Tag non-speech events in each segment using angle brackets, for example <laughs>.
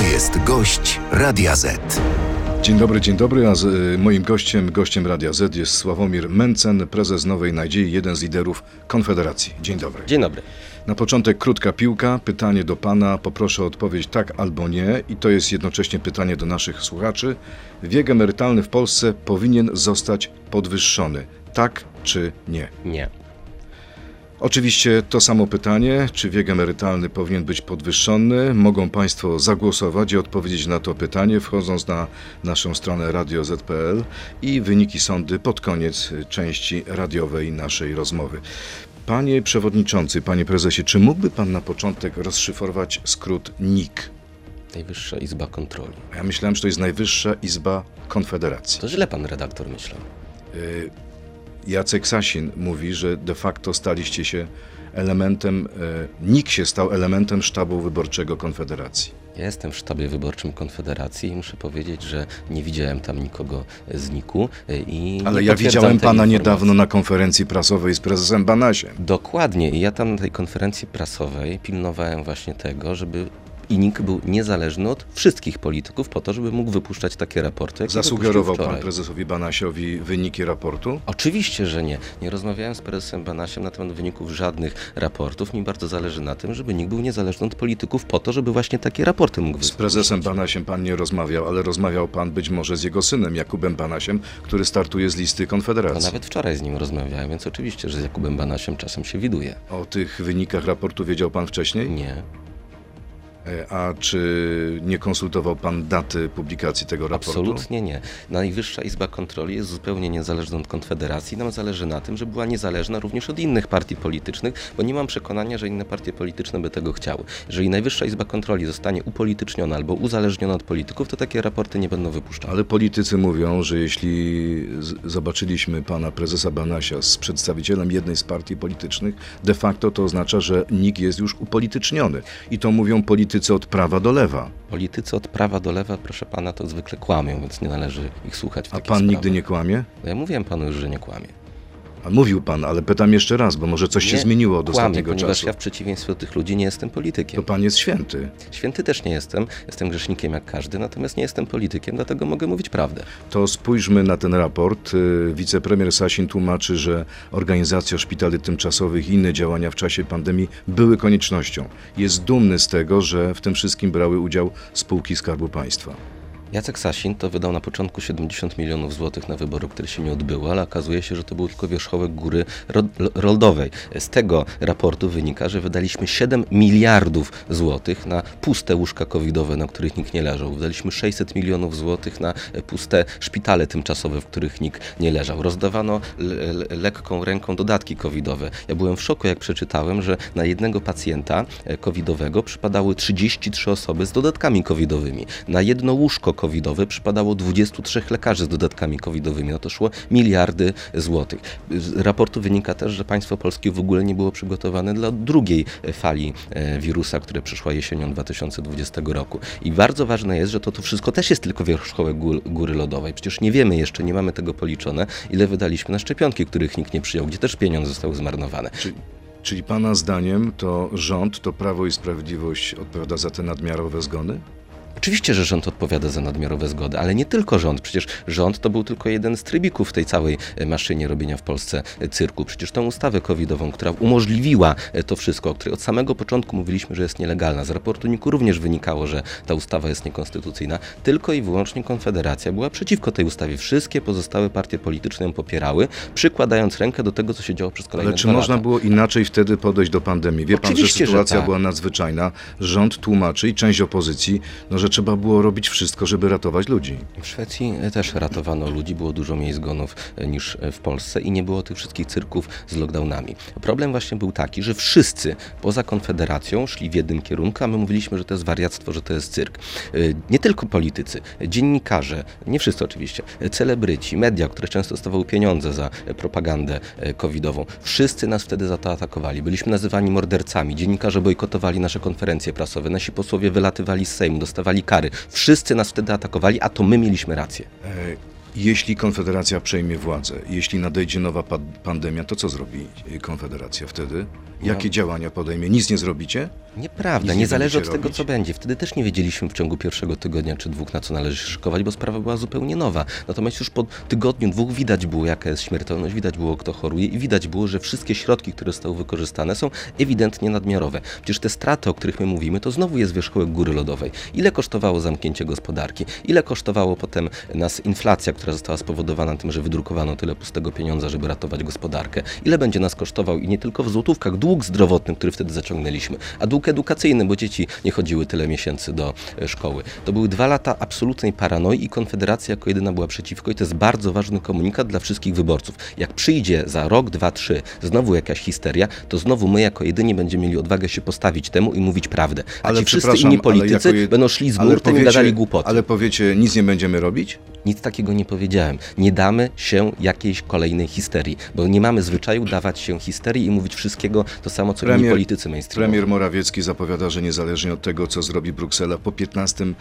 To jest gość Radia Z. Dzień dobry, dzień dobry, a z, y, moim gościem, gościem Radia Z jest Sławomir Mencen, prezes Nowej Nadziei, jeden z liderów Konfederacji. Dzień dobry. Dzień dobry. Na początek krótka piłka, pytanie do pana, poproszę o odpowiedź tak albo nie i to jest jednocześnie pytanie do naszych słuchaczy. Wiek emerytalny w Polsce powinien zostać podwyższony, tak czy nie? Nie. Oczywiście to samo pytanie, czy wiek emerytalny powinien być podwyższony. Mogą Państwo zagłosować i odpowiedzieć na to pytanie, wchodząc na naszą stronę radio.z.pl i wyniki sądy pod koniec części radiowej naszej rozmowy. Panie Przewodniczący, Panie Prezesie, czy mógłby Pan na początek rozszyfrować skrót NIK? Najwyższa Izba Kontroli. Ja myślałem, że to jest Najwyższa Izba Konfederacji. To źle pan redaktor myślał. Y, Jacek Sasin mówi, że de facto staliście się elementem, e, NIK się stał elementem sztabu wyborczego Konfederacji. Ja jestem w sztabie wyborczym Konfederacji i muszę powiedzieć, że nie widziałem tam nikogo z NIK-u i Ale nie ja widziałem pana informacji. niedawno na konferencji prasowej z prezesem Banasiem. Dokładnie. I ja tam na tej konferencji prasowej pilnowałem właśnie tego, żeby INIK był niezależny od wszystkich polityków po to, żeby mógł wypuszczać takie raporty. Zasugerował pan prezesowi Banasiowi wyniki raportu? Oczywiście, że nie. Nie rozmawiałem z prezesem Banasiem na temat wyników żadnych raportów. Mi bardzo zależy na tym, żeby nikt był niezależny od polityków po to, żeby właśnie takie raporty mógł Z wypuścić. prezesem Banasiem pan nie rozmawiał, ale rozmawiał pan być może z jego synem Jakubem Banasiem, który startuje z listy Konfederacji. nawet wczoraj z nim rozmawiałem, więc oczywiście, że z Jakubem Banasiem czasem się widuje. O tych wynikach raportu wiedział pan wcześniej? Nie, A czy nie konsultował pan daty publikacji tego raportu? absolutnie nie. Najwyższa Izba Kontroli jest zupełnie niezależna od Konfederacji. Nam zależy na tym, żeby była niezależna również od innych partii politycznych, bo nie mam przekonania, że inne partie polityczne by tego chciały. Jeżeli Najwyższa Izba Kontroli zostanie upolityczniona albo uzależniona od polityków, to takie raporty nie będą wypuszczane. Ale politycy mówią, że jeśli zobaczyliśmy pana prezesa Banasia z przedstawicielem jednej z partii politycznych, de facto to oznacza, że NIK jest już upolityczniony. I to mówią politycy od prawa do lewa. Politycy od prawa do lewa, proszę pana, to zwykle kłamią, więc nie należy ich słuchać w A pan nigdy nie kłamie? No ja mówiłem panu już, że nie kłamie. A mówił pan, ale pytam jeszcze raz, bo może coś się Nie zmieniło od kłamię, ostatniego ponieważ czasu. ja w przeciwieństwie do tych ludzi nie jestem politykiem. To pan jest święty. Święty też nie jestem, jestem grzesznikiem jak każdy, natomiast nie jestem politykiem, dlatego mogę mówić prawdę. To spójrzmy na ten raport. Y, Wicepremier Sasin tłumaczy, że organizacja szpitali tymczasowych i inne działania w czasie pandemii były koniecznością. Jest dumny z tego, że w tym wszystkim brały udział spółki Skarbu Państwa. Jacek Sasin to wydał na początku 70 milionów złotych na wybory, które się nie odbyły, ale okazuje się, że to był tylko wierzchołek góry ro- roldowej. Z tego raportu wynika, że wydaliśmy 7 miliardów złotych na puste łóżka covidowe, na których nikt nie leżał. Wydaliśmy 600 milionów złotych na e, puste szpitale tymczasowe, w których nikt nie leżał. Rozdawano le- le- lekką ręką dodatki covidowe. Ja byłem w szoku, jak przeczytałem, że na jednego pacjenta e, covidowego przypadały 33 osoby z dodatkami covidowymi. Na jedno łóżko covidowe przypadało 23 lekarzy z dodatkami covidowymi. No to szło miliardy złotych. Z raportu wynika też, że państwo polskie w ogóle nie było przygotowane dla drugiej e, fali e, wirusa, która przyszła jesienią 2020 roku. I bardzo ważne jest, że to, to wszystko też jest tylko wierzchołek gór, góry lodowej. Przecież nie wiemy jeszcze, nie mamy tego policzone, ile wydaliśmy na szczepionki, których nikt nie przyjął, gdzie też pieniądze zostały zmarnowane. Czyli, czyli pana zdaniem to rząd, to Prawo i Sprawiedliwość odpowiada za te nadmiarowe zgony? Oczywiście, że rząd odpowiada za nadmiarowe zgody, ale nie tylko rząd. Przecież rząd to był tylko jeden z trybików w tej całej e, maszynie robienia w Polsce e, cyrku. Przecież tą ustawę covidową, która umożliwiła e, to wszystko, o której od samego początku mówiliśmy, że jest nielegalna. Z raportu NIK-u również wynikało, że ta ustawa jest niekonstytucyjna. Tylko i wyłącznie Konfederacja była przeciwko tej ustawie. Wszystkie pozostałe partie polityczne ją popierały, przykładając rękę do tego, co się działo przez kolejne Ale czy można lata. było inaczej wtedy podejść do pandemii? Wie pan, że Oczywiście, że sytuacja tak. była nadzwyczajna. Rząd tłumaczy i część opozycji, no, że trzeba było robić wszystko, żeby ratować ludzi. W Szwecji e, też ratowano ludzi, było dużo mniej zgonów e, niż e, w Polsce i nie było tych wszystkich cyrków z lockdownami. Problem właśnie był taki, że wszyscy poza Konfederacją szli w jednym kierunku, a my mówiliśmy, że to jest wariactwo, że to jest cyrk. Nie tylko politycy, dziennikarze, nie wszyscy oczywiście, celebryci, media, które często dostawały pieniądze za propagandę covidową, wszyscy nas wtedy za to atakowali. Byliśmy nazywani mordercami, dziennikarze bojkotowali nasze konferencje prasowe, nasi posłowie wylatywali z Sejmu, dostawali kary. Wszyscy nas wtedy atakowali, a to my mieliśmy rację. Jeśli Konfederacja przejmie władzę, jeśli nadejdzie nowa pa- pandemia, to co zrobi Konfederacja wtedy? Jakie działania podejmie? Nic nie zrobicie? Nieprawda, Nic nie nie zależy od będziecie tego, robić? co będzie. Wtedy też nie wiedzieliśmy w ciągu pierwszego tygodnia czy dwóch, na co należy się szykować, bo sprawa była zupełnie nowa. Natomiast już po tygodniu, dwóch widać było, jaka jest śmiertelność, widać było, kto choruje i widać było, że wszystkie środki, które zostały wykorzystane, są ewidentnie nadmiarowe. Przecież te straty, o których my mówimy, to znowu jest wierzchołek góry lodowej. Ile kosztowało zamknięcie gospodarki? Ile kosztowało potem nas inflacja, która została spowodowana tym, że wydrukowano tyle pustego pieniądza, żeby ratować gospodarkę? Ile będzie nas kosztował i nie tylko w złotówkach dług zdrowotny, który wtedy zaciągnęliśmy, a dług edukacyjny, bo dzieci nie chodziły tyle miesięcy do e, szkoły. To były dwa lata absolutnej paranoi i Konfederacja jako jedyna była przeciwko i to jest bardzo ważny komunikat dla wszystkich wyborców. Jak przyjdzie za rok, dwa, trzy znowu jakaś histeria, to znowu my jako jedyni będziemy mieli odwagę się postawić temu i mówić prawdę. A Ale ci wszyscy inni politycy jako je- będą szli z nurtem i gadali głupoty. Ale powiecie, nic nie będziemy robić? Nic takiego nie powiedziałem. Nie damy się jakiejś kolejnej histerii, bo nie mamy zwyczaju dawać się histerii i mówić wszystkiego to samo, co inni Premier- politycy mainstreamowi. Premier Morawiecki zapowiada, że niezależnie od tego, co zrobi Bruksela, po 15 e,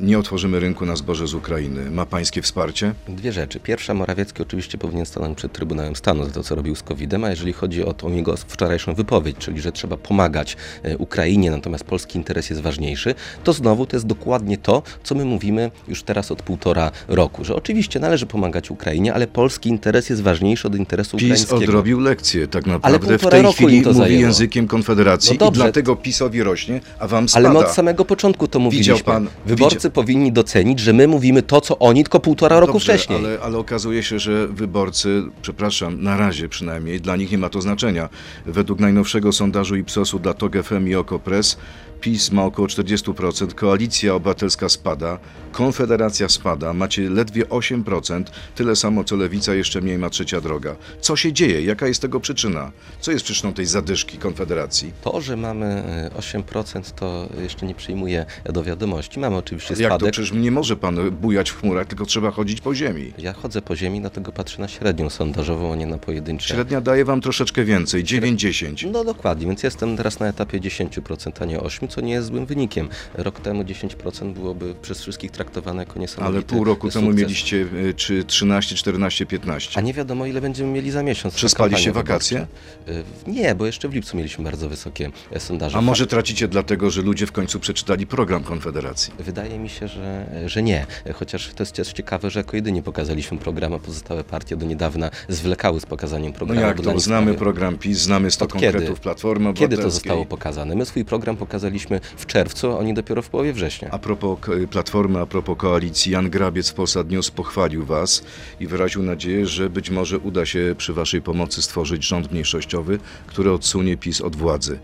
nie otworzymy rynku na zboże z Ukrainy. Ma pańskie wsparcie? Dwie rzeczy. Pierwsza, Morawiecki oczywiście powinien stanąć przed Trybunałem Stanu za to, co robił z COVID-em, a jeżeli chodzi o tą jego wczorajszą wypowiedź, czyli że trzeba pomagać e, Ukrainie, natomiast polski interes jest ważniejszy, to znowu to jest dokładnie to, co my mówimy już teraz od półtora roku, że oczywiście należy pomagać Ukrainie, ale polski interes jest ważniejszy od interesu PiS ukraińskiego. odrobił lekcję tak naprawdę. W tej chwili mówi zajęło. językiem Konfederacji No i dlatego PiSowi rośnie, a wam spada. Ale my od samego początku to mówiliśmy. pan- Wyborcy widział- powinni docenić, że my mówimy to, co oni, tylko półtora roku Dobrze, wcześniej. Ale, ale okazuje się, że wyborcy, przepraszam, na razie przynajmniej, dla nich nie ma to znaczenia. Według najnowszego sondażu Ipsosu dla TOG FM i OKO.press PiS ma około 40%, Koalicja Obywatelska spada, Konfederacja spada, macie ledwie 8%, tyle samo co Lewica, jeszcze mniej ma Trzecia Droga. Co się dzieje? Jaka jest tego przyczyna? Co jest przyczyną tej zadyszki Konfederacji? To, że mamy e, 8% to jeszcze nie przyjmuję do wiadomości. Mamy oczywiście Jak to? spadek. Przecież nie może pan bujać w chmurach, tylko trzeba chodzić po ziemi. Ja chodzę po ziemi, dlatego patrzę na średnią sondażową, a nie na pojedyncze. Średnia daje wam troszeczkę więcej, 9-10. No dokładnie, więc jestem teraz na etapie 10%, a nie 8%, co nie jest złym wynikiem. Rok temu 10% byłoby przez wszystkich traktowane jako niesamowity Ale pół roku temu mieliście y, czy 13, 14, 15. A nie wiadomo, ile będziemy mieli za miesiąc. Przespaliście wakacje? Y, Nie, bo jeszcze w lipcu mieliśmy bardzo wysokie e, sondaże. A może tracicie dlatego, że ludzie w końcu przeczytali program Konfederacji? Wydaje mi się, że, że nie. Chociaż to jest też ciekawe, że jako jedynie pokazaliśmy program, a pozostałe partie do niedawna zwlekały z pokazaniem No programu. jak bo to? Znamy program PiS, znamy 100 Od kiedy? konkretów Platformy Kiedy to Obywatelskiej. zostało pokazane? My swój program pokazaliśmy w czerwcu, a oni dopiero w połowie września. A propos Platformy, a propos koalicji, Jan Grabiec w Polsat News pochwalił was i wyraził nadzieję, że być może uda się przy waszej pomocy stworzyć rząd mniejszościowy, który odsunie PiS od władzy.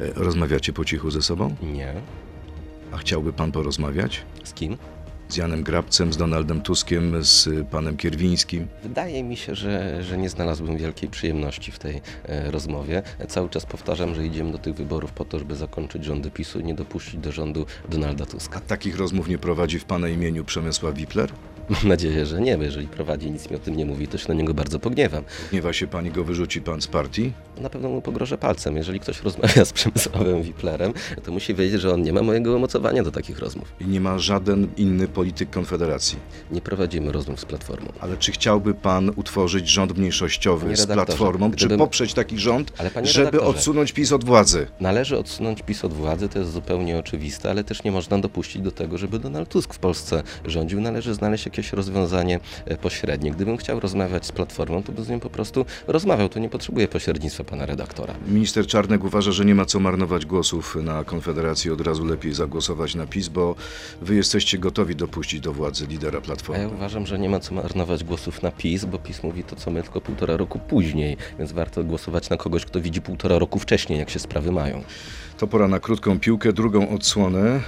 E, Rozmawiacie po cichu ze sobą? Nie. A chciałby pan porozmawiać? Z kim? Z Janem Grabcem, z Donaldem Tuskiem, z panem Kierwińskim? Wydaje mi się, że, że nie znalazłbym wielkiej przyjemności w tej e, rozmowie. Cały czas powtarzam, że idziemy do tych wyborów po to, żeby zakończyć rządy PiSu i nie dopuścić do rządu Donalda Tuska. A takich rozmów nie prowadzi w pana imieniu Przemysław Wipler? Mam nadzieję, że nie, bo jeżeli prowadzi nic mi o tym nie mówi, to się na niego bardzo pogniewam. Gniewa się pani, go wyrzuci pan z partii? Na pewno mu pogrożę palcem. Jeżeli ktoś rozmawia <laughs> z Przemysławem Wiplerem, to musi wiedzieć, że on nie ma mojego umocowania do takich rozmów. I nie ma żaden inny polityk Konfederacji. Nie prowadzimy rozmów z Platformą. Ale czy chciałby pan utworzyć rząd mniejszościowy z Platformą? Czy gdybym- poprzeć taki rząd, żeby odsunąć PiS od władzy? Należy odsunąć PiS od władzy, to jest zupełnie oczywiste, ale też nie można dopuścić do tego, żeby Donald Tusk w Polsce rządził. Należy znaleźć jakieś rozwiązanie e, pośrednie. Gdybym chciał rozmawiać z Platformą, to bym z nią po prostu rozmawiał. To nie potrzebuje pośrednictwa pana redaktora. Minister Czarnek uważa, że nie ma co marnować głosów na Konfederację, od razu lepiej zagłosować na PiS, bo wy jesteście gotowi dopuścić do władzy lidera A ja Platformy. uważam, że nie ma co marnować głosów na PiS, bo PiS mówi to, co my tylko półtora roku później, więc warto głosować na kogoś, kto widzi półtora roku wcześniej, jak się sprawy mają. To pora na krótką piłkę, drugą odsłonę. E,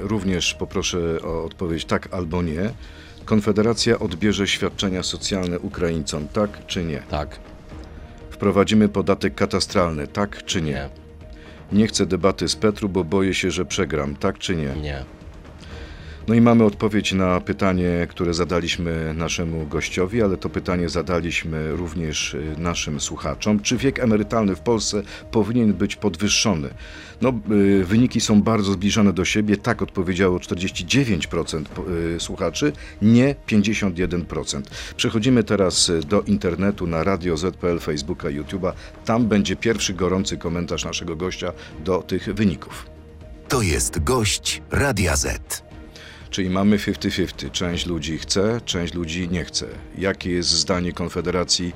również poproszę o odpowiedź tak albo nie. Konfederacja odbierze świadczenia socjalne Ukraińcom, tak czy nie? Tak, Wprowadzimy podatek katastralny, tak czy nie? nie, Nie chcę debaty z Petru, bo boję się, że przegram, tak czy nie? nie, No i mamy odpowiedź na pytanie, które zadaliśmy naszemu gościowi, ale to pytanie zadaliśmy również y, naszym słuchaczom. Czy wiek emerytalny w Polsce powinien być podwyższony? No, y, wyniki są bardzo zbliżone do siebie. Tak odpowiedziało 49% po- y, słuchaczy, nie 51%. Przechodzimy teraz do internetu na Radio ZPL, Facebooka, YouTube'a. Tam będzie pierwszy gorący komentarz naszego gościa do tych wyników. To jest gość Radia Z. Czyli mamy 50-50. Część ludzi chce, część ludzi nie chce. Jakie jest zdanie Konfederacji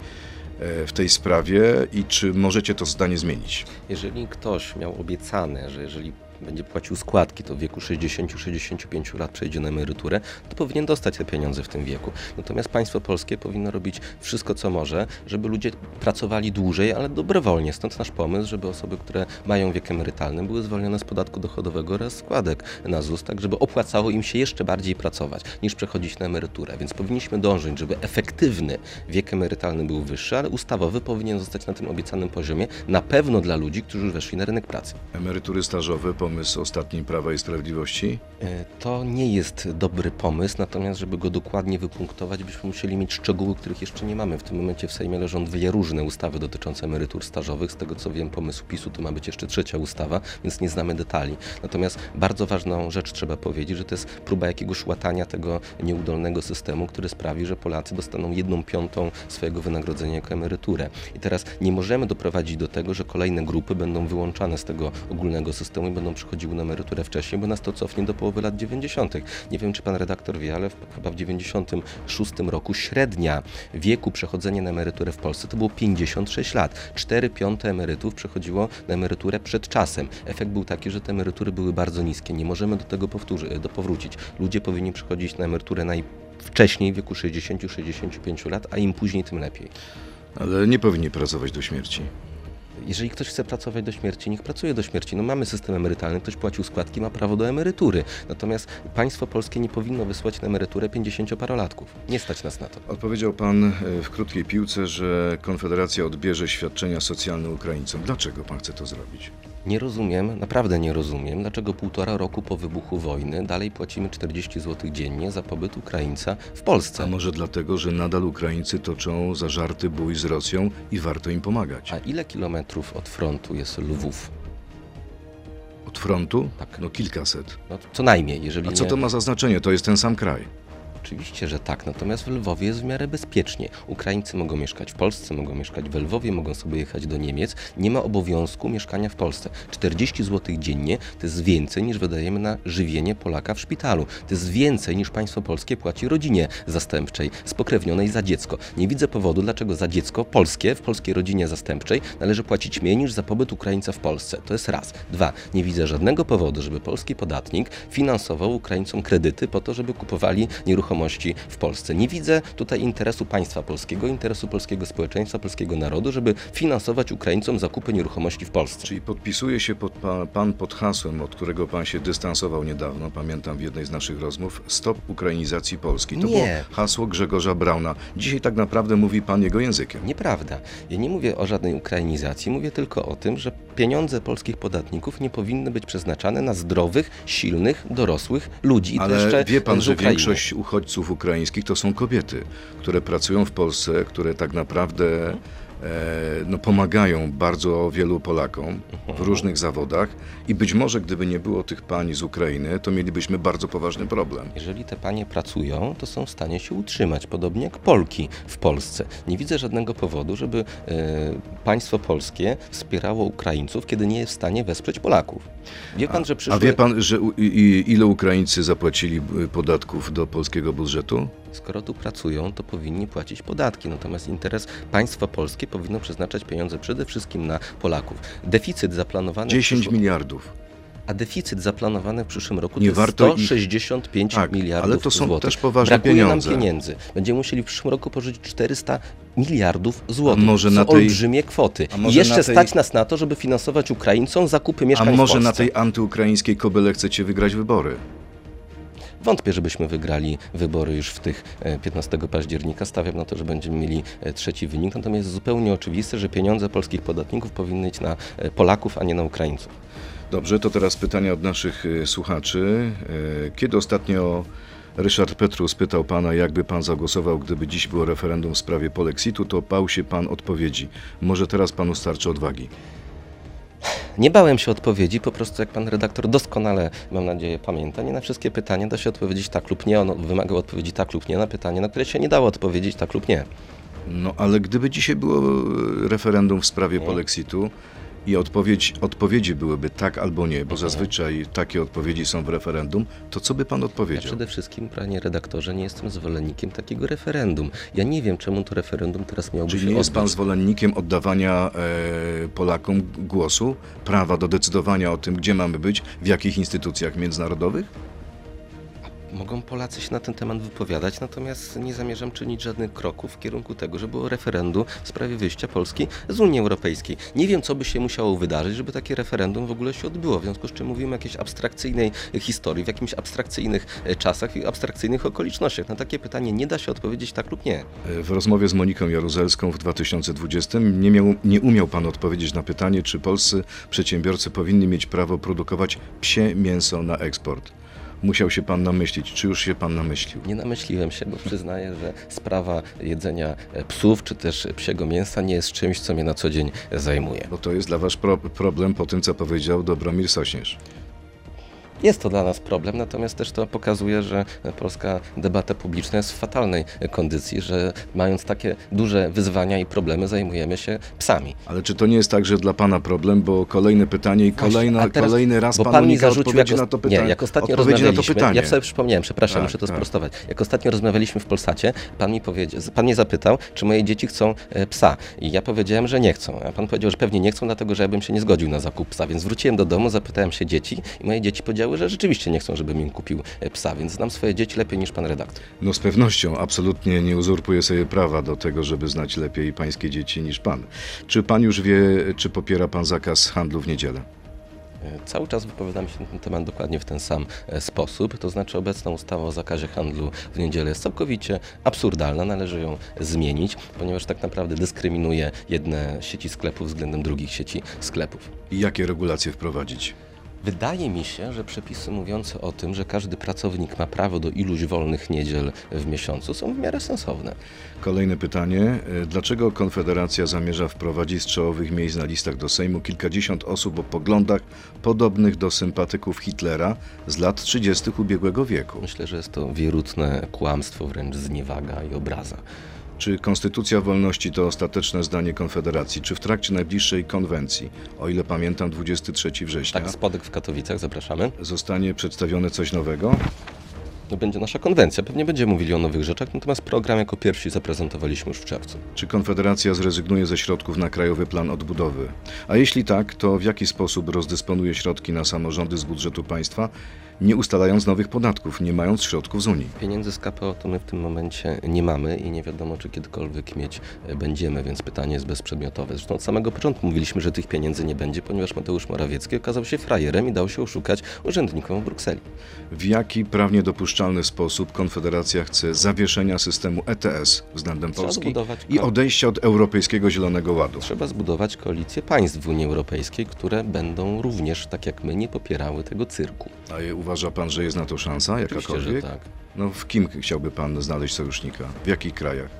e, w tej sprawie i czy możecie to zdanie zmienić? Jeżeli ktoś miał obiecane, że jeżeli będzie płacił składki, to w wieku 60-65 lat przejdzie na emeryturę, to powinien dostać te pieniądze w tym wieku. Natomiast państwo polskie powinno robić wszystko, co może, żeby ludzie pracowali dłużej, ale dobrowolnie. Stąd nasz pomysł, żeby osoby, które mają wiek emerytalny, były zwolnione z podatku dochodowego oraz składek na ZUS, tak żeby opłacało im się jeszcze bardziej pracować, niż przechodzić na emeryturę. Więc powinniśmy dążyć, żeby efektywny wiek emerytalny był wyższy, ale ustawowy powinien zostać na tym obiecanym poziomie, na pewno dla ludzi, którzy już weszli na rynek pracy. Emerytury stażowe, pomysł ostatni Prawa i Sprawiedliwości. E, To nie jest dobry pomysł, natomiast żeby go dokładnie wypunktować, byśmy musieli mieć szczegóły, których jeszcze nie mamy. W tym momencie w Sejmie leżą dwie różne ustawy dotyczące emerytur stażowych. Z tego co wiem, pomysł PiSu to ma być jeszcze trzecia ustawa, więc nie znamy detali. Natomiast bardzo ważną rzecz trzeba powiedzieć, że to jest próba jakiegoś łatania tego nieudolnego systemu, który sprawi, że Polacy dostaną jedną piątą swojego wynagrodzenia jako emeryturę. I teraz nie możemy doprowadzić do tego, że kolejne grupy będą wyłączane z tego ogólnego systemu i będą przychodziły na emeryturę wcześniej, bo nas to cofnie do połowy lat 90. Nie wiem, czy pan redaktor wie, ale w, chyba w 96 roku średnia wieku przechodzenia na emeryturę w Polsce to było 56 lat. 4 piąte emerytów przechodziło na emeryturę przed czasem. Efekt był taki, że te emerytury były bardzo niskie. Nie możemy do tego do powrócić. Ludzie powinni przychodzić na emeryturę najwcześniej w wieku 60-65 lat, a im później, tym lepiej. Ale nie powinni pracować do śmierci. Jeżeli ktoś chce pracować do śmierci, niech pracuje do śmierci. No mamy system emerytalny, ktoś płacił składki, ma prawo do emerytury. Natomiast państwo polskie nie powinno wysłać na emeryturę 50-parolatków. Nie stać nas na to. Odpowiedział pan e, w krótkiej piłce, że Konfederacja odbierze świadczenia socjalne Ukraińcom. Dlaczego pan chce to zrobić? Nie rozumiem, naprawdę nie rozumiem, dlaczego półtora roku po wybuchu wojny dalej płacimy 40 zł dziennie za pobyt Ukraińca w A Polsce. może dlatego, że nadal Ukraińcy toczą zażarty bój z Rosją i warto im pomagać? A ile kilometrów od frontu jest Lwów? Od frontu? Tak. No kilkaset. No, co najmniej, jeżeli A co nie... to ma za znaczenie? To jest ten sam kraj. Oczywiście, że tak, natomiast w Lwowie jest w miarę bezpiecznie. Ukraińcy mogą mieszkać w Polsce, mogą mieszkać w Lwowie, mogą sobie jechać do Niemiec. Nie ma obowiązku mieszkania w Polsce. 40 zł dziennie to jest więcej niż wydajemy na żywienie Polaka w szpitalu. To jest więcej niż państwo polskie płaci rodzinie zastępczej, spokrewnionej za dziecko. Nie widzę powodu, dlaczego za dziecko polskie w polskiej rodzinie zastępczej należy płacić mniej niż za pobyt Ukraińca w Polsce. To jest raz. Dwa. Nie widzę żadnego powodu, żeby polski podatnik finansował Ukraińcom kredyty po to, żeby kupowali nieruchomości w Polsce. Nie widzę tutaj interesu państwa polskiego, interesu polskiego społeczeństwa, polskiego narodu, żeby finansować Ukraińcom zakupy nieruchomości w Polsce. Czyli podpisuje się pod pa, pan pod hasłem, od którego pan się dystansował niedawno, pamiętam w jednej z naszych rozmów, stop ukrainizacji Polski. To Nie. było hasło Grzegorza Brauna. Dzisiaj tak naprawdę mówi pan jego językiem. Nieprawda. Ja nie mówię o żadnej ukrainizacji, mówię tylko o tym, że pieniądze polskich podatników nie powinny być przeznaczane na zdrowych, silnych, dorosłych ludzi. I Ale wie pan, że większość uchodźców ukraińskich to są kobiety, które pracują w Polsce, które tak naprawdę no, pomagają bardzo wielu Polakom w różnych zawodach i być może gdyby nie było tych pań z Ukrainy, to mielibyśmy bardzo poważny problem. Jeżeli te panie pracują, to są w stanie się utrzymać, podobnie jak Polki w Polsce. Nie widzę żadnego powodu, żeby e, państwo polskie wspierało Ukraińców, kiedy nie jest w stanie wesprzeć Polaków. Wie pan, że przyszły... A wie pan, że u, i, ile Ukraińcy zapłacili y, podatków do polskiego budżetu? Skoro tu pracują, to powinni płacić podatki. Natomiast interes państwa polskie powinno przeznaczać pieniądze przede wszystkim na Polaków. Deficyt zaplanowany... w 10 przyszłym- miliardów. A deficyt zaplanowany w przyszłym roku Nie to jest warto ich- 165 Tak, miliardów ale to są złotych. też poważne Brakuje pieniądze. nam pieniędzy. Będziemy musieli w przyszłym roku pożyczyć 400 miliardów złotych. A może to na tej- olbrzymie kwoty. a I jeszcze na tej- stać nas na to, żeby finansować Ukraińcom zakupy A mieszkań w może na tej antyukraińskiej kobyle chcecie wygrać wybory? Wątpię, żebyśmy wygrali wybory już w tych e, 15 października. Stawiam na to, że będziemy mieli e, trzeci wynik. Natomiast jest zupełnie oczywiste, że pieniądze polskich podatników powinny iść na e, Polaków, a nie na Ukraińców. Dobrze, to teraz pytania od naszych słuchaczy. Kiedy ostatnio Ryszard Petrus pytał pana, jakby pan zagłosował, gdyby dziś było referendum w sprawie polexitu, to bał się pan odpowiedzi. Może teraz panu starczy odwagi. Nie bałem się odpowiedzi, po prostu jak pan redaktor doskonale, mam nadzieję, pamięta, nie na wszystkie pytania da się odpowiedzieć tak lub nie. On wymagał odpowiedzi tak lub nie na pytanie, na które się nie dało odpowiedzieć tak lub nie. No ale gdyby dzisiaj było y, referendum w sprawie polexitu i odpowiedź, odpowiedzi byłyby tak albo nie, bo zazwyczaj takie odpowiedzi są w referendum, to co by pan Ja odpowiedział? przede wszystkim, panie redaktorze, nie jestem zwolennikiem takiego referendum. Ja nie wiem, czemu to referendum teraz miałoby Czyli się nie jest pan zwolennikiem oddawania e, Polakom głosu, prawa do decydowania o tym, gdzie mamy być, w jakich instytucjach międzynarodowych? Mogą Polacy się na ten temat wypowiadać, natomiast nie zamierzam czynić żadnych kroków w kierunku tego, żeby było referendum w sprawie wyjścia Polski z Unii Europejskiej. Nie wiem, co by się musiało wydarzyć, żeby takie referendum w ogóle się odbyło, w związku z czym mówimy o jakiejś abstrakcyjnej historii, w jakimś abstrakcyjnych e, czasach i abstrakcyjnych okolicznościach. Na takie pytanie nie da się odpowiedzieć tak lub nie. E, W rozmowie z Moniką Jaruzelską w 2020 nie, miał, nie umiał pan odpowiedzieć na pytanie, czy polscy przedsiębiorcy powinni mieć prawo produkować psie mięso na eksport. Musiał się pan namyślić. Czy już się pan namyślił? Nie namyśliłem się, bo przyznaję, że sprawa jedzenia e, psów czy też psiego mięsa nie jest czymś, co mnie na co dzień zajmuje. Bo to jest dla was pro, problem po tym, co powiedział Dobromir Sośnierz. Jest to dla nas problem, natomiast też to pokazuje, że polska debata publiczna jest w fatalnej kondycji, że mając takie duże wyzwania i problemy zajmujemy się psami. Ale czy to nie jest tak, że dla pana problem, bo kolejne pytanie i kolejna, teraz- kolejny raz pan, pan mi zarzucił, odpowiedzi jak na to pytanie? Nie, jak ostatnio rozmawialiśmy, ja sobie przypomniałem, przepraszam, Tak, muszę to tak. sprostować. Jak ostatnio rozmawialiśmy w Polsacie, pan mi powiedział, pan mnie zapytał, czy moje dzieci chcą e, psa. I ja powiedziałem, że nie chcą. A pan powiedział, że pewnie nie chcą, dlatego że ja bym się nie zgodził na zakup psa. Więc wróciłem do domu, zapytałem się dzieci i moje dzieci powiedziały, że rzeczywiście nie chcą, żebym im kupił e, psa, więc znam swoje dzieci lepiej niż pan redaktor. No z pewnością, absolutnie nie uzurpuję sobie prawa do tego, żeby znać lepiej pańskie dzieci niż pan. Czy pan już wie, czy popiera pan zakaz handlu w niedzielę? E, Cały czas wypowiadam się na ten temat dokładnie w ten sam e, sposób, to znaczy obecna ustawa o zakazie handlu w niedzielę jest całkowicie absurdalna, należy ją zmienić, ponieważ tak naprawdę dyskryminuje jedne sieci sklepów względem drugich sieci sklepów. I jakie regulacje wprowadzić? Wydaje mi się, że przepisy mówiące o tym, że każdy pracownik ma prawo do iluś wolnych niedziel w miesiącu są w miarę sensowne. Kolejne pytanie. E, Dlaczego Konfederacja zamierza wprowadzić z czołowych miejsc na listach do Sejmu kilkadziesiąt osób o poglądach podobnych do sympatyków Hitlera z lat 30. ubiegłego wieku? Myślę, że jest to wierutne kłamstwo, wręcz zniewaga i obraza. Czy Konstytucja Wolności to ostateczne zdanie Konfederacji? Czy w trakcie najbliższej konwencji, o ile pamiętam 23 września, Tak, spodek w Katowicach, zapraszamy. zostanie przedstawione coś nowego? No będzie nasza konwencja, pewnie będziemy mówili o nowych rzeczach, natomiast program jako pierwsi zaprezentowaliśmy już w czerwcu. Czy Konfederacja zrezygnuje ze środków na Krajowy Plan Odbudowy? A jeśli tak, to w jaki sposób rozdysponuje środki na samorządy z budżetu państwa, nie ustalając nowych podatków, nie mając środków z Unii? Pieniędzy z KPO to my w tym momencie nie mamy i nie wiadomo, czy kiedykolwiek mieć e, będziemy, więc pytanie jest bezprzedmiotowe. Zresztą od samego początku mówiliśmy, że tych pieniędzy nie będzie, ponieważ Mateusz Morawiecki okazał się frajerem i dał się oszukać urzędnikom w Brukseli. W jaki prawnie dopuszczalny sposób Konfederacja chce zawieszenia systemu ETS względem Trzeba Polski zbudować i odejścia od Europejskiego Zielonego Ładu? Trzeba zbudować koalicję państw w Unii Europejskiej, które będą również, tak jak my, nie popierały tego cyrku. A je- uważa pan, że jest na to szansa Oczywiście, że jakakolwiek? tak. No w kim chciałby pan znaleźć sojusznika? W jakich krajach?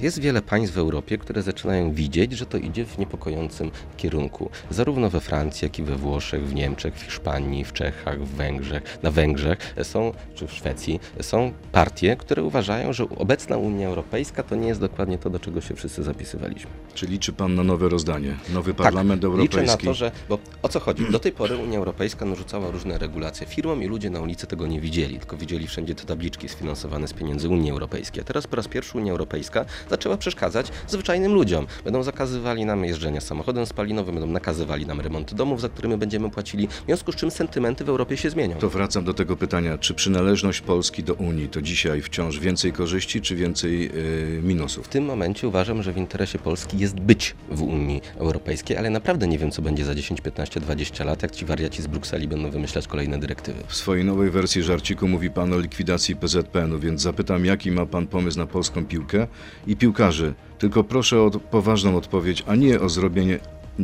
Jest wiele państw w Europie, które zaczynają widzieć, że to idzie w niepokojącym kierunku. Zarówno we Francji, jak i we Włoszech, w Niemczech, w Hiszpanii, w Czechach, w Węgrzech, na Węgrzech są, czy w Szwecji, są partie, które uważają, że obecna Unia Europejska to nie jest dokładnie to, do czego się wszyscy zapisywaliśmy. Czy liczy pan na nowe rozdanie? Nowy Parlament tak, Europejski? Liczę na to, że. Bo o co chodzi? Do tej pory Unia Europejska narzucała różne regulacje firmom i ludzie na ulicy tego nie widzieli, tylko widzieli wszędzie te tabliczki sfinansowane z pieniędzy Unii Europejskiej. A teraz po raz pierwszy Unia Europejska zaczęła przeszkadzać zwyczajnym ludziom. Będą zakazywali nam jeżdżenia samochodem spalinowym, będą nakazywali nam remonty domów, za które my będziemy płacili, w związku z czym sentymenty w Europie się zmienią. To wracam do tego pytania, czy przynależność Polski do Unii to dzisiaj wciąż więcej korzyści, czy więcej yy, minusów? W tym momencie uważam, że w interesie Polski jest być w Unii Europejskiej, ale naprawdę nie wiem, co będzie za 10, 15, 20 lat, jak ci wariaci z Brukseli będą wymyślać kolejne dyrektywy. W swojej nowej wersji żarciku mówi pan o likwidacji PZPN-u, więc zapytam, jaki ma pan pomysł na polską piłkę i piłkarzy. Tylko proszę o poważną odpowiedź, a nie o zrobienie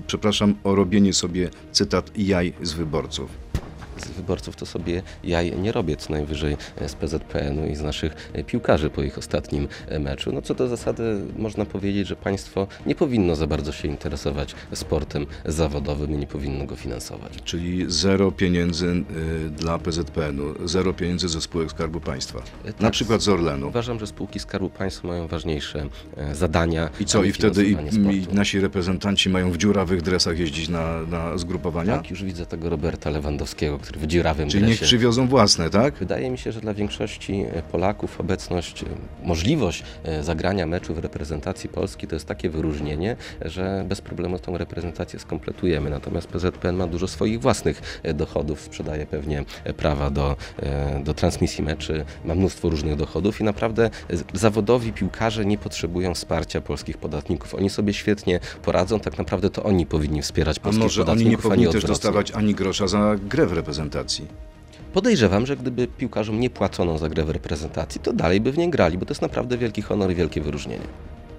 przepraszam, o robienie sobie, cytat, jaj z wyborców. Z wyborców to sobie jaj nie robię, co najwyżej e, z PZPN-u i z naszych e, piłkarzy po ich ostatnim e, meczu. No co do zasady można powiedzieć, że państwo nie powinno za bardzo się interesować sportem zawodowym i nie powinno go finansować. Czyli zero pieniędzy dla PZPN-u, zero pieniędzy ze spółek Skarbu Państwa. Na tak, przykład z Orlenu. Uważam, że spółki Skarbu Państwa mają ważniejsze zadania. I co, i wtedy i, i nasi reprezentanci mają w dziurawych dresach jeździć na, na zgrupowania? Tak, już widzę tego Roberta Lewandowskiego, który w dziurawym Czyli niech przywiozą własne, tak? Wydaje mi się, że dla większości e, Polaków obecność, e, możliwość e, zagrania meczu w reprezentacji Polski to jest takie wyróżnienie, że bez problemu tą reprezentację skompletujemy. Natomiast PZPN ma dużo swoich własnych dochodów, sprzedaje pewnie prawa do, do transmisji meczy, ma mnóstwo różnych dochodów i naprawdę zawodowi piłkarze nie potrzebują wsparcia polskich podatników. Oni sobie świetnie poradzą, tak naprawdę to oni powinni wspierać A polskich może oni podatników, nie a powinni nie też dostawać ani grosza za grę w reprezentacji? Podejrzewam, że gdyby piłkarzom nie płacono za grę w reprezentacji, to dalej by w niej grali, bo to jest naprawdę wielki honor i wielkie wyróżnienie.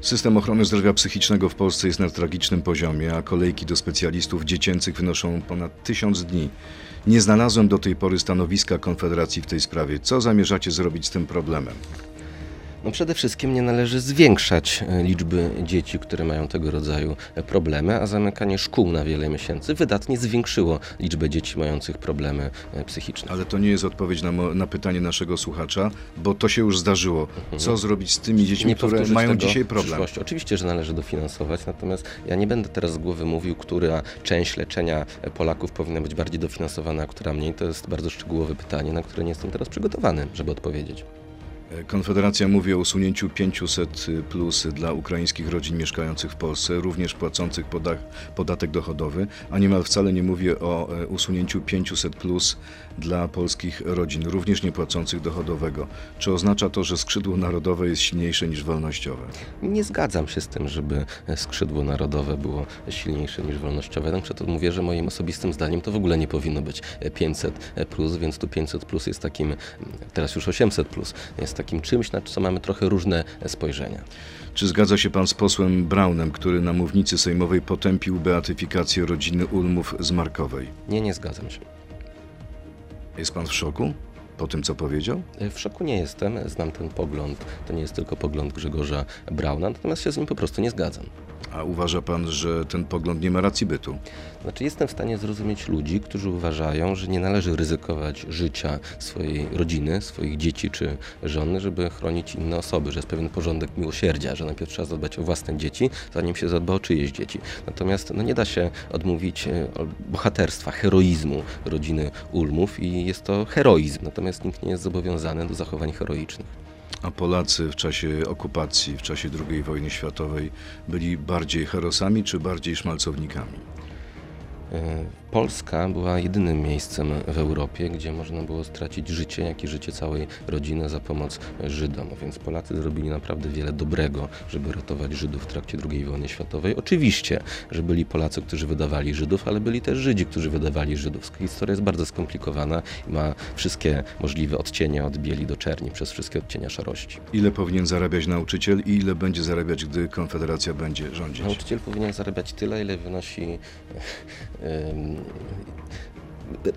System ochrony zdrowia psychicznego w Polsce jest na tragicznym poziomie, a kolejki do specjalistów dziecięcych wynoszą ponad tysiąc dni. Nie znalazłem do tej pory stanowiska Konfederacji w tej sprawie. Co zamierzacie zrobić z tym problemem? No przede wszystkim nie należy zwiększać e, liczby dzieci, które mają tego rodzaju e, problemy, a zamykanie szkół na wiele miesięcy wydatnie zwiększyło liczbę dzieci mających problemy e, psychiczne. Ale to nie jest odpowiedź na, na pytanie naszego słuchacza, bo to się już zdarzyło. Co zrobić z tymi dziećmi, które powtórzyć mają dzisiaj problem? Oczywiście, że należy dofinansować, natomiast ja nie będę teraz z głowy mówił, która część leczenia Polaków powinna być bardziej dofinansowana, a która mniej. To jest bardzo szczegółowe pytanie, na które nie jestem teraz przygotowany, żeby odpowiedzieć. Konfederacja mówi o usunięciu 500 plus dla ukraińskich rodzin mieszkających w Polsce, również płacących poda- podatek dochodowy, a niemal wcale nie mówi o e, usunięciu 500 plus dla polskich rodzin, również nie płacących dochodowego. Czy oznacza to, że skrzydło narodowe jest silniejsze niż wolnościowe? Nie zgadzam się z tym, żeby skrzydło narodowe było silniejsze niż wolnościowe. Na przykład mówię, że moim osobistym zdaniem to w ogóle nie powinno być 500 plus, więc tu 500 plus jest takim, teraz już 800 plus, jest takim czymś, na co mamy trochę różne spojrzenia. Czy zgadza się pan z posłem Braunem, który na mównicy sejmowej potępił beatyfikację rodziny Ulmów z Markowej? Nie, nie zgadzam się. Jest pan w szoku po tym, co powiedział? W szoku nie jestem, znam ten pogląd. To nie jest tylko pogląd Grzegorza Brauna, natomiast się z nim po prostu nie zgadzam. A uważa pan, że ten pogląd nie ma racji bytu? Znaczy, jestem w stanie zrozumieć ludzi, którzy uważają, że nie należy ryzykować życia swojej rodziny, swoich dzieci czy żony, żeby chronić inne osoby, że jest pewien porządek miłosierdzia, że najpierw trzeba zadbać o własne dzieci, zanim się zadba o czyjeś dzieci. Natomiast no, nie da się odmówić e, bohaterstwa, heroizmu rodziny Ulmów i jest to heroizm, natomiast nikt nie jest zobowiązany do zachowań heroicznych. A Polacy w czasie okupacji, w czasie II wojny światowej byli bardziej herosami czy bardziej szmalcownikami? Polska była jedynym miejscem w Europie, gdzie można było stracić życie, jak i życie całej rodziny za pomoc Żydom. Więc Polacy zrobili naprawdę wiele dobrego, żeby ratować Żydów w trakcie II wojny światowej. Oczywiście, że byli Polacy, którzy wydawali Żydów, ale byli też Żydzi, którzy wydawali Żydów. Historia jest bardzo skomplikowana i ma wszystkie możliwe odcienia od bieli do czerni, przez wszystkie odcienia szarości. Ile powinien zarabiać nauczyciel i ile będzie zarabiać, gdy Konfederacja będzie rządzić? Nauczyciel powinien zarabiać tyle, ile wynosi.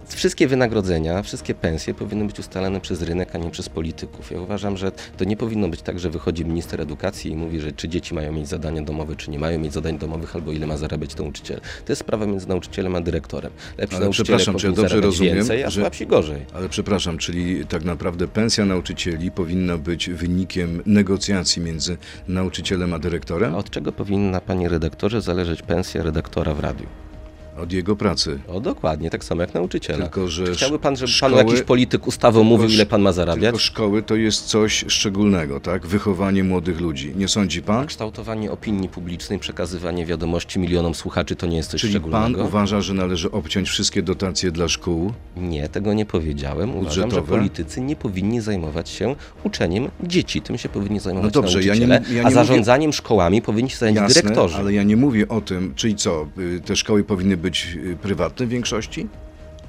Wszystkie wynagrodzenia, wszystkie pensje powinny być ustalane przez rynek, a nie przez polityków. Ja uważam, że to nie powinno być tak, że wychodzi minister edukacji i mówi, że czy dzieci mają mieć zadania domowe, czy nie mają mieć zadań domowych, albo ile ma zarabiać nauczyciel. To jest sprawa między nauczycielem a dyrektorem. Lepsi Ale przepraszam, czy ja dobrze rozumiem, więcej, a że- słabsi gorzej. Ale przepraszam, czyli tak naprawdę pensja nauczycieli powinna być wynikiem negocjacji między nauczycielem a dyrektorem? A od czego powinna, panie redaktorze, zależeć pensja redaktora w radiu? Od jego pracy. O, dokładnie, tak samo jak nauczyciela. Tylko, że Czy chciałby pan, żeby szkoły- panu jakiś polityk ustawą mówił, ile pan ma zarabiać? Tylko szkoły to jest coś szczególnego, tak? Wychowanie młodych ludzi. Nie sądzi pan? Kształtowanie opinii publicznej, przekazywanie wiadomości milionom słuchaczy to nie jest coś Czyli pan szczególnego. uważa, że należy obciąć wszystkie dotacje dla szkół? Nie, tego nie powiedziałem. Uważam, że Budżetowe? politycy nie powinni zajmować się uczeniem dzieci. Tym się powinni zajmować No dobrze, ja nie- nauczyciele, ja nie a zarządzaniem szkołami powinni się zająć Jasne, dyrektorzy. ale ja nie mówię o tym, czyli co, y, te szkoły powinny być y, prywatne w większości?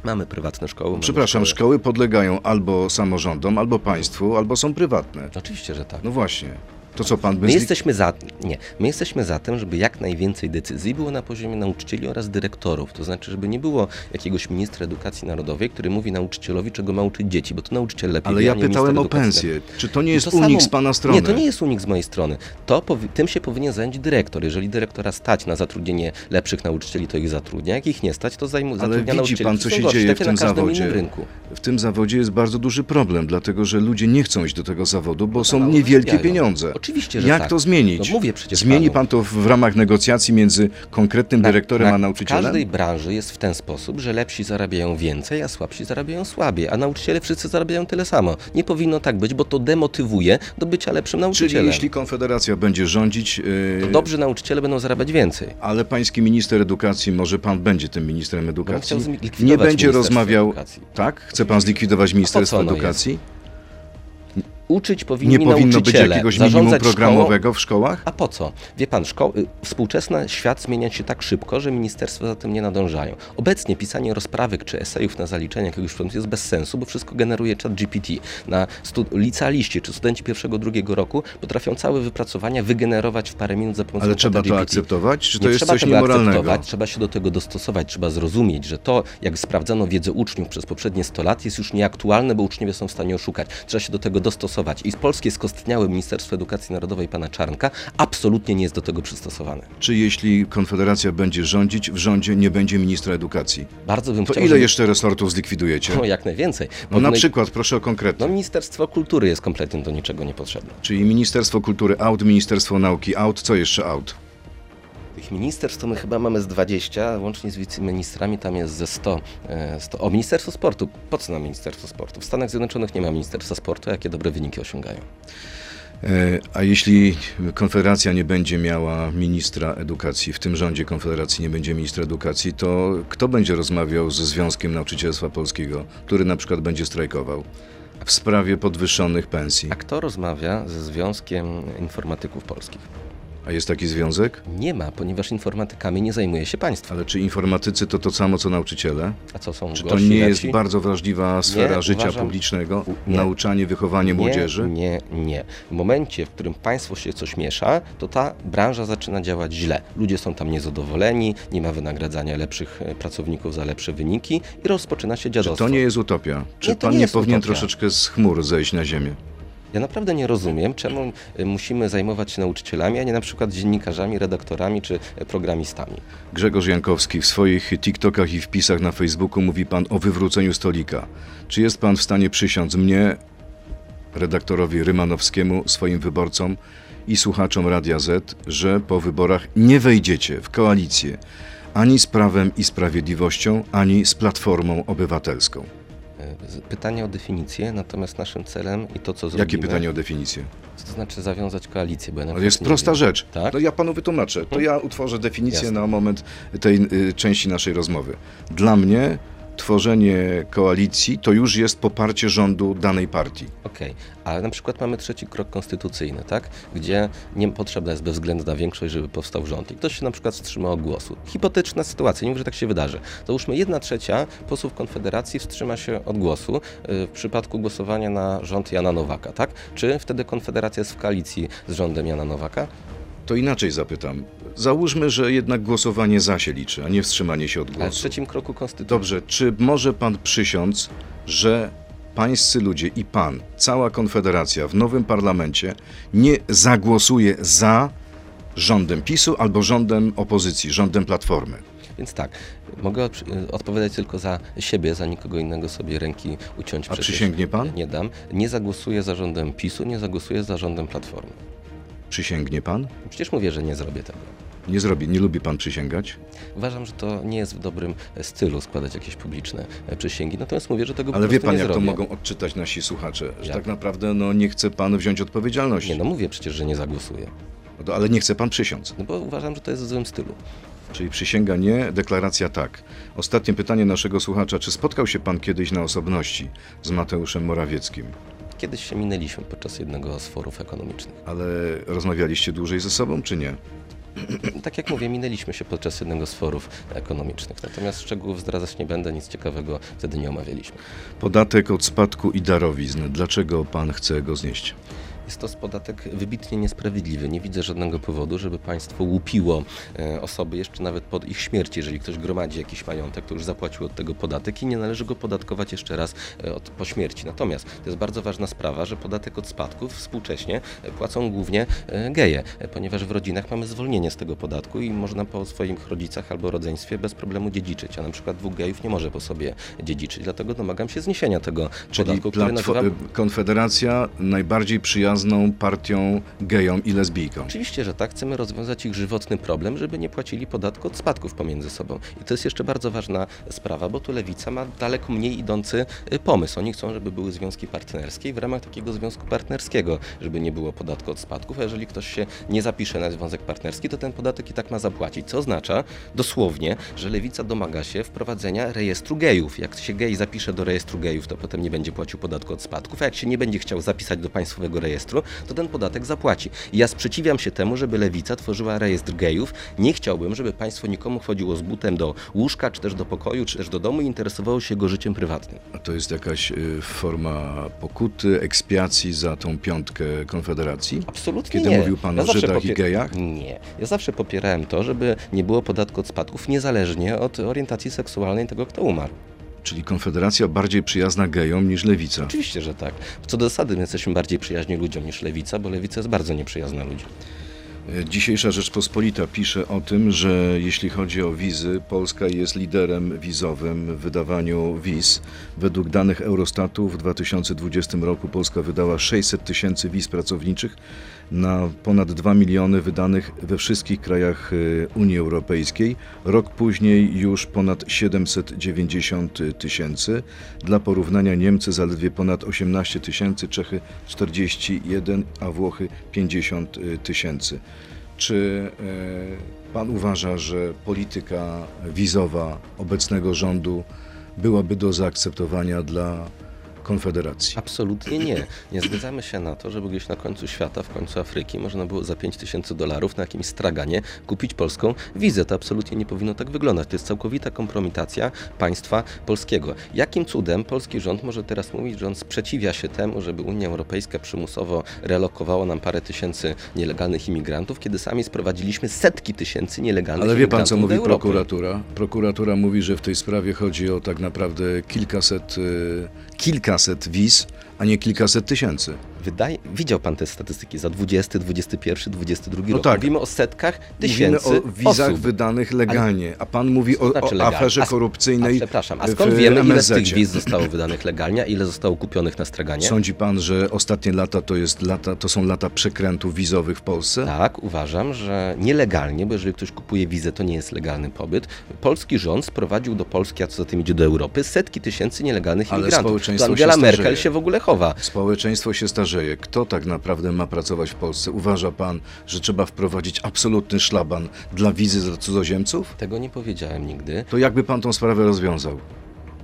Mamy prywatne szkoły. Przepraszam, szkoły. szkoły podlegają albo samorządom, albo państwu, albo są prywatne. Oczywiście, że tak. No właśnie. To co pan My jesteśmy za, nie, my jesteśmy za tym, żeby jak najwięcej decyzji było na poziomie nauczycieli oraz dyrektorów. To znaczy, żeby nie było jakiegoś ministra edukacji narodowej, który mówi nauczycielowi, czego ma uczyć dzieci, bo to nauczyciel lepiej Ale wie, ja pytałem o pensję. Czy to nie jest to unik samo- z pana strony? Nie, to nie jest unik z mojej strony. To powi- tym się powinien zająć dyrektor. Jeżeli dyrektora stać na zatrudnienie lepszych nauczycieli, to ich zatrudnia. Jak ich nie stać, to zajmu- Ale zatrudnia widzi pan, co się dzieje Tak w tym zawodzie. W tym zawodzie jest bardzo duży problem, dlatego że ludzie nie chcą iść do tego zawodu, bo są mało niewielkie pieniądze. Oczywiście, że Jak tak. to zmienić? No mówię przecież Zmieni panu. pan to w ramach negocjacji między konkretnym dyrektorem a nauczycielem? W każdej branży jest w ten sposób, że lepsi zarabiają więcej, a słabsi zarabiają słabiej, a nauczyciele wszyscy zarabiają tyle samo. Nie powinno tak być, bo to demotywuje do bycia lepszym Czyli nauczycielem. jeśli Konfederacja będzie rządzić, yy, To dobrzy nauczyciele będą zarabiać więcej. ale pański minister edukacji, może pan będzie tym ministrem edukacji, nie będzie rozmawiał... Edukacji. Tak? Chce pan zlikwidować Ministerstwo Edukacji? Uczyć powinni Nie powinno być nauczyciele, jakiegoś minimum programowego w szkołach? A po co? Wie pan, szko- y, współczesny świat zmienia się tak szybko, że ministerstwa za tym nie nadążają. Obecnie pisanie rozprawek czy esejów na zaliczenie jakiegoś przedmiotu jest bez sensu, bo wszystko generuje chat GPT. Na stu- licealiści czy studenci pierwszego, drugiego roku potrafią całe wypracowania wygenerować w parę minut za pomocą Ale trzeba to akceptować? Czy to nie jest trzeba coś niemoralnego? akceptować, trzeba się do tego dostosować, trzeba zrozumieć, że to, jak sprawdzano wiedzę uczniów przez poprzednie 100 lat, jest już nieaktualne, bo uczniowie są w stanie oszukać. Trzeba się do tego dostosować. I polskie skostniałe Ministerstwo Edukacji Narodowej pana Czarnka absolutnie nie jest do tego przystosowane. Czy jeśli Konfederacja będzie rządzić, w rządzie nie będzie ministra edukacji? Bardzo bym To chciał, ile żeby... jeszcze resortów zlikwidujecie? No, jak najwięcej. No na przykład, proszę o konkretne. No Ministerstwo Kultury jest kompletnie do niczego niepotrzebne. Czyli Ministerstwo Kultury out, Ministerstwo Nauki out, co jeszcze out? Tych ministerstw to my chyba mamy z 20, łącznie z wiceministrami tam jest ze 100. e, 100. O, Ministerstwo Sportu. Po co nam Ministerstwo Sportu? W Stanach Zjednoczonych nie ma Ministerstwa Sportu, jakie dobre wyniki osiągają. E, A jeśli Konfederacja nie będzie miała ministra edukacji, w tym rządzie Konfederacji nie będzie ministra edukacji, to kto będzie rozmawiał ze Związkiem Nauczycielstwa Polskiego, który na przykład będzie strajkował w sprawie podwyższonych pensji? A kto rozmawia ze Związkiem Informatyków Polskich? A jest taki związek? Nie ma, ponieważ informatykami nie zajmuje się państwo. Ale czy informatycy to to samo co nauczyciele? A co są Czy to gorsi, nie jest bardzo wrażliwa sfera Nie, życia uważam- publicznego? Nie. Nauczanie, wychowanie młodzieży? Nie, nie, nie. W momencie, w którym państwo się coś miesza, to ta branża zaczyna działać źle. Ludzie są tam niezadowoleni, nie ma wynagradzania lepszych e, pracowników za lepsze wyniki i rozpoczyna się Czy dziadostwo. to nie jest utopia? Czy Nie, to pan nie nie jest powinien utopia. troszeczkę z chmur zejść na ziemię? Ja naprawdę nie rozumiem, czemu e, musimy zajmować się nauczycielami, a nie na przykład dziennikarzami, redaktorami czy e, programistami. Grzegorz Jankowski, w swoich TikTokach i wpisach na Facebooku mówi pan o wywróceniu stolika. Czy jest pan w stanie przysiąc mnie, redaktorowi Rymanowskiemu, swoim wyborcom i słuchaczom Radia Z, że po wyborach nie wejdziecie w koalicję ani z Prawem i Sprawiedliwością, ani z Platformą Obywatelską? Pytanie o definicję, natomiast naszym celem i to, co zrobimy... Jakie pytanie o definicję? To znaczy zawiązać koalicję, bo ja To jest prosta wiem. rzecz. Tak? To ja panu wytłumaczę. To ja utworzę definicję Jasne. na moment tej y, części naszej rozmowy. Dla mnie tworzenie koalicji to już jest poparcie rządu danej partii. Okej, ale na przykład mamy trzeci krok konstytucyjny, tak? Gdzie nie potrzebna jest bezwzględna większość, żeby powstał rząd. I ktoś się na przykład wstrzyma od głosu. Hipotetyczna sytuacja, nie mówię, że tak się wydarzy. Załóżmy, jedna trzecia posłów Konfederacji wstrzyma się od głosu y, w przypadku głosowania na rząd Jana Nowaka, tak? Czy wtedy Konfederacja jest w koalicji z rządem Jana Nowaka? To inaczej zapytam. Załóżmy, że jednak głosowanie za się liczy, a nie wstrzymanie się od Ale w głosu. trzecim kroku konstytucji. Dobrze, czy może pan przysiąc, że pańscy ludzie i pan, cała Konfederacja w nowym parlamencie nie zagłosuje za rządem PiSu albo rządem opozycji, rządem Platformy? Więc tak, mogę od- odpowiadać tylko za siebie, za nikogo innego sobie ręki uciąć A przecież przysięgnie pan? Nie dam. Nie zagłosuję za rządem PiSu, nie zagłosuję za rządem Platformy. Przysięgnie pan? Przecież mówię, że nie zrobię tego. Nie zrobi, nie lubi pan przysięgać? Uważam, że to nie jest w dobrym e, stylu składać jakieś publiczne e, przysięgi, natomiast mówię, że tego Ale wie pan, jak to zrobię. mogą odczytać nasi słuchacze, że Jak? tak naprawdę no, nie chce pan wziąć odpowiedzialności. Nie, no mówię przecież, że nie zagłosuję. No to- Ale nie chce pan przysiąc. No bo uważam, że to jest w złym stylu. Czyli przysięga nie, deklaracja tak. Ostatnie pytanie naszego słuchacza. Czy spotkał się pan kiedyś na osobności z Mateuszem Morawieckim? Kiedyś się minęliśmy podczas jednego z forów ekonomicznych. Ale rozmawialiście dłużej ze sobą, czy nie? <clears throat> Tak jak mówię, minęliśmy się podczas jednego z forów ekonomicznych. Natomiast szczegółów zdradzać nie będę, nic ciekawego wtedy nie omawialiśmy. Podatek od spadku i darowizn. Dlaczego pan chce go znieść? Jest to podatek wybitnie niesprawiedliwy. Nie widzę żadnego powodu, żeby państwo łupiło e, osoby jeszcze nawet pod ich śmierci. Jeżeli ktoś gromadzi jakiś majątek, to już zapłacił od tego podatek i nie należy go podatkować jeszcze raz e, od, po śmierci. Natomiast to jest bardzo ważna sprawa, że podatek od spadków współcześnie e, płacą głównie geje, ponieważ w rodzinach mamy zwolnienie z tego podatku i można po swoich rodzicach albo rodzeństwie bez problemu dziedziczyć, a na przykład dwóch gejów nie może po sobie dziedziczyć. Dlatego domagam się zniesienia tego Czyli podatku, który nazywam... Konfederacja najbardziej przyjazną partią gejom i lesbijkom. Oczywiście, że tak. Chcemy rozwiązać ich żywotny problem, żeby nie płacili podatku od spadków pomiędzy sobą. I to jest jeszcze bardzo ważna sprawa, bo tu lewica ma daleko mniej idący y, pomysł. Oni chcą, żeby były związki partnerskie i w ramach takiego związku partnerskiego, żeby nie było podatku od spadków, a jeżeli ktoś się nie zapisze na związek partnerski, to ten podatek i tak ma zapłacić. Co oznacza dosłownie, że lewica domaga się wprowadzenia rejestru gejów. Jak się gej zapisze do rejestru gejów, to potem nie będzie płacił podatku od spadków, a jak się nie będzie chciał zapisać do państwowego rejestru, to ten podatek zapłaci. I ja sprzeciwiam się temu, żeby lewica tworzyła rejestr gejów. Nie chciałbym, żeby państwo nikomu chodziło z butem do łóżka, czy też do pokoju, czy też do domu i interesowało się jego życiem prywatnym. A to jest jakaś y, forma pokuty, ekspiacji za tą piątkę Konfederacji? Absolutnie Kiedy nie. mówił pan o zawsze Żydach i gejach? Nie. Ja zawsze popierałem to, żeby nie było podatku od spadków, niezależnie od orientacji seksualnej tego, kto umarł. Czyli Konfederacja bardziej przyjazna gejom niż lewica. Oczywiście, że tak. Co do zasady, my jesteśmy bardziej przyjaźni ludziom niż lewica, bo lewica jest bardzo nieprzyjazna ludziom. E, Dzisiejsza Rzeczpospolita pisze o tym, że jeśli chodzi o wizy, Polska jest liderem wizowym w wydawaniu wiz. Według danych Eurostatu w 2020 roku Polska wydała 600 tysięcy wiz pracowniczych na ponad 2 miliony wydanych we wszystkich krajach e, Unii Europejskiej. Rok później już ponad 790 tysięcy. Dla porównania Niemcy zaledwie ponad 18 tysięcy, Czechy 41, a Włochy 50 tysięcy. Czy e, pan uważa, że polityka wizowa obecnego rządu byłaby do zaakceptowania dla Konfederacji? Absolutnie nie. Nie zgadzamy się na to, żeby gdzieś na końcu świata, w końcu Afryki, można było za 5 tysięcy dolarów na jakimś straganie kupić polską wizę. To absolutnie nie powinno tak wyglądać. To jest całkowita kompromitacja państwa polskiego. Jakim cudem polski rząd może teraz mówić, że on sprzeciwia się temu, żeby Unia Europejska przymusowo relokowała nam parę tysięcy nielegalnych imigrantów, kiedy sami sprowadziliśmy setki tysięcy nielegalnych Ale wie pan, imigrantów co mówi Europy? prokuratura? Prokuratura mówi, że w tej sprawie chodzi o tak naprawdę kilkaset, e, kilkaset wiz, a nie kilkaset tysięcy. Wydaje, widział pan te statystyki za 20, 21, 22 No rok. tak. Mówimy o setkach Mówimy tysięcy o wizach osób. wydanych legalnie, a pan mówi o, znaczy o aferze korupcyjnej A, przepraszam, a skąd wiemy, ile z tych wiz zostało wydanych legalnie, a ile zostało kupionych na straganie? Sądzi pan, że ostatnie lata to, jest lata to są lata przekrętów wizowych w Polsce? Tak, uważam, że nielegalnie, bo jeżeli ktoś kupuje wizę, to nie jest legalny pobyt. Polski rząd sprowadził do Polski, a co za tym idzie do Europy, setki tysięcy nielegalnych Ale imigrantów. społeczeństwo To Angela się Merkel starzeje. się w ogóle chowa. Społeczeństwo się starzeje. Kto tak naprawdę ma pracować w Polsce? Uważa pan, że trzeba wprowadzić absolutny szlaban dla wizy dla cudzoziemców? Tego nie powiedziałem nigdy. To jakby pan tą sprawę rozwiązał?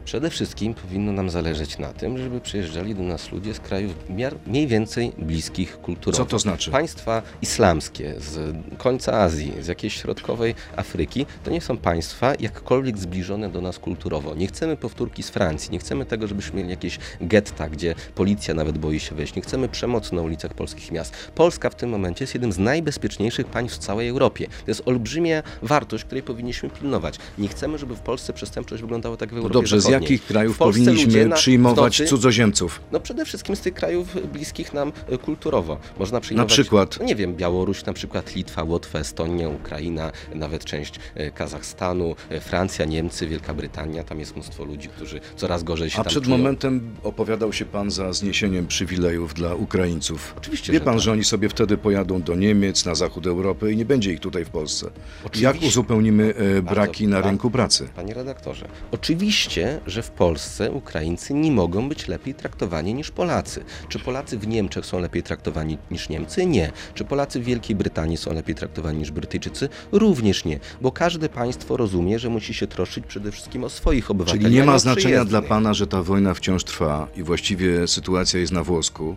Przede wszystkim powinno nam zależeć na tym, żeby przyjeżdżali do nas ludzie z krajów miar, mniej więcej bliskich kulturowo. Co to znaczy? Państwa islamskie z końca Azji, z jakiejś środkowej Afryki, to nie są państwa jakkolwiek zbliżone do nas kulturowo. Nie chcemy powtórki z Francji, nie chcemy tego, żebyśmy mieli jakieś getta, gdzie policja nawet boi się wejść. Nie chcemy przemocy na ulicach polskich miast. Polska w tym momencie jest jednym z najbezpieczniejszych państw w całej Europie. To jest olbrzymia wartość, której powinniśmy pilnować. Nie chcemy, żeby w Polsce przestępczość wyglądała tak w No Europie dobrze, z Zachodniej. Jakich krajów powinniśmy na- przyjmować nocy- cudzoziemców? no przede wszystkim z tych krajów bliskich nam e, kulturowo. Można przyjmować, przykład? no nie wiem, Białoruś, na przykład Litwa, Łotwa, Estonia, Ukraina, nawet część e, Kazachstanu, e, Francja, Niemcy, Wielka Brytania. Tam jest mnóstwo ludzi, którzy coraz gorzej się A tam przed czują. momentem opowiadał się pan za zniesieniem przywilejów dla Ukraińców. Oczywiście, Wie że pan, tak. że oni sobie wtedy pojadą do Niemiec, na zachód Europy i nie będzie ich tutaj w Polsce. Oczywiście. Jak uzupełnimy braki na tak. rynku pracy? Panie redaktorze, oczywiście, że w Polsce Ukraińcy nie mogą być lepiej traktowani niż Polacy. Czy Polacy w Niemczech są lepiej traktowani niż Niemcy? Nie. Czy Polacy w Wielkiej Brytanii są lepiej traktowani niż Brytyjczycy? Również nie, bo każde państwo rozumie, że musi się troszczyć przede wszystkim o swoich obywateli. Czyli nie ma znaczenia dla pana, że ta wojna wciąż trwa i właściwie sytuacja jest na włosku,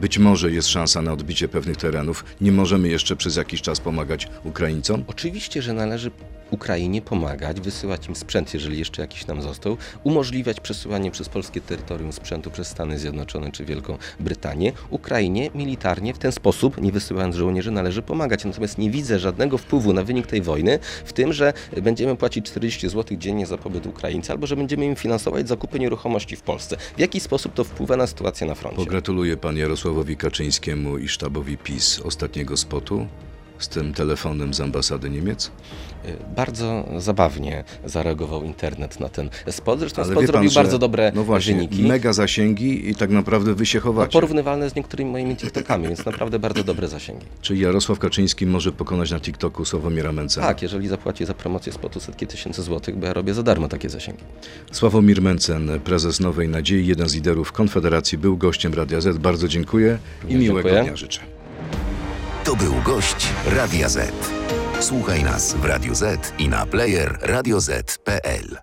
być może jest szansa na odbicie pewnych terenów, nie możemy jeszcze przez jakiś czas pomagać Ukraińcom? Oczywiście, że należy Ukrainie pomagać, wysyłać im sprzęt, jeżeli jeszcze jakiś nam został, umożliwiać przesyłanie przez polskie terytorium sprzętu przez Stany Zjednoczone czy Wielką Brytanię. Ukrainie militarnie w ten sposób, nie wysyłając żołnierzy, należy pomagać. Natomiast nie widzę żadnego wpływu na wynik tej wojny w tym, że będziemy płacić 40 zł dziennie za pobyt Ukraińca, albo że będziemy im finansować zakupy nieruchomości w Polsce. W jaki sposób to wpływa na sytuację na froncie? Pogratuluję pan Jarosławowi Kaczyńskiemu i sztabowi PiS ostatniego spotu z tym telefonem z ambasady Niemiec? Bardzo zabawnie zareagował internet na ten spot. Zresztą Ale spot pan, zrobił bardzo dobre no właśnie, wyniki. Mega zasięgi i tak naprawdę wy się No, chowacie. porównywalne z niektórymi moimi TikTokami, więc naprawdę bardzo dobre zasięgi. <laughs> Czyli Jarosław Kaczyński może pokonać na TikToku Sławomira Mencena? Tak, jeżeli zapłaci za promocję spotu setki tysięcy złotych, bo ja robię za darmo takie zasięgi. Sławomir Mencen, prezes Nowej Nadziei, jeden z liderów Konfederacji, był gościem Radia Z. Bardzo dziękuję i Również miłego dziękuję. dnia życzę. To był gość Radia Z. Słuchaj nas w Radio Z i na player radioz.pl.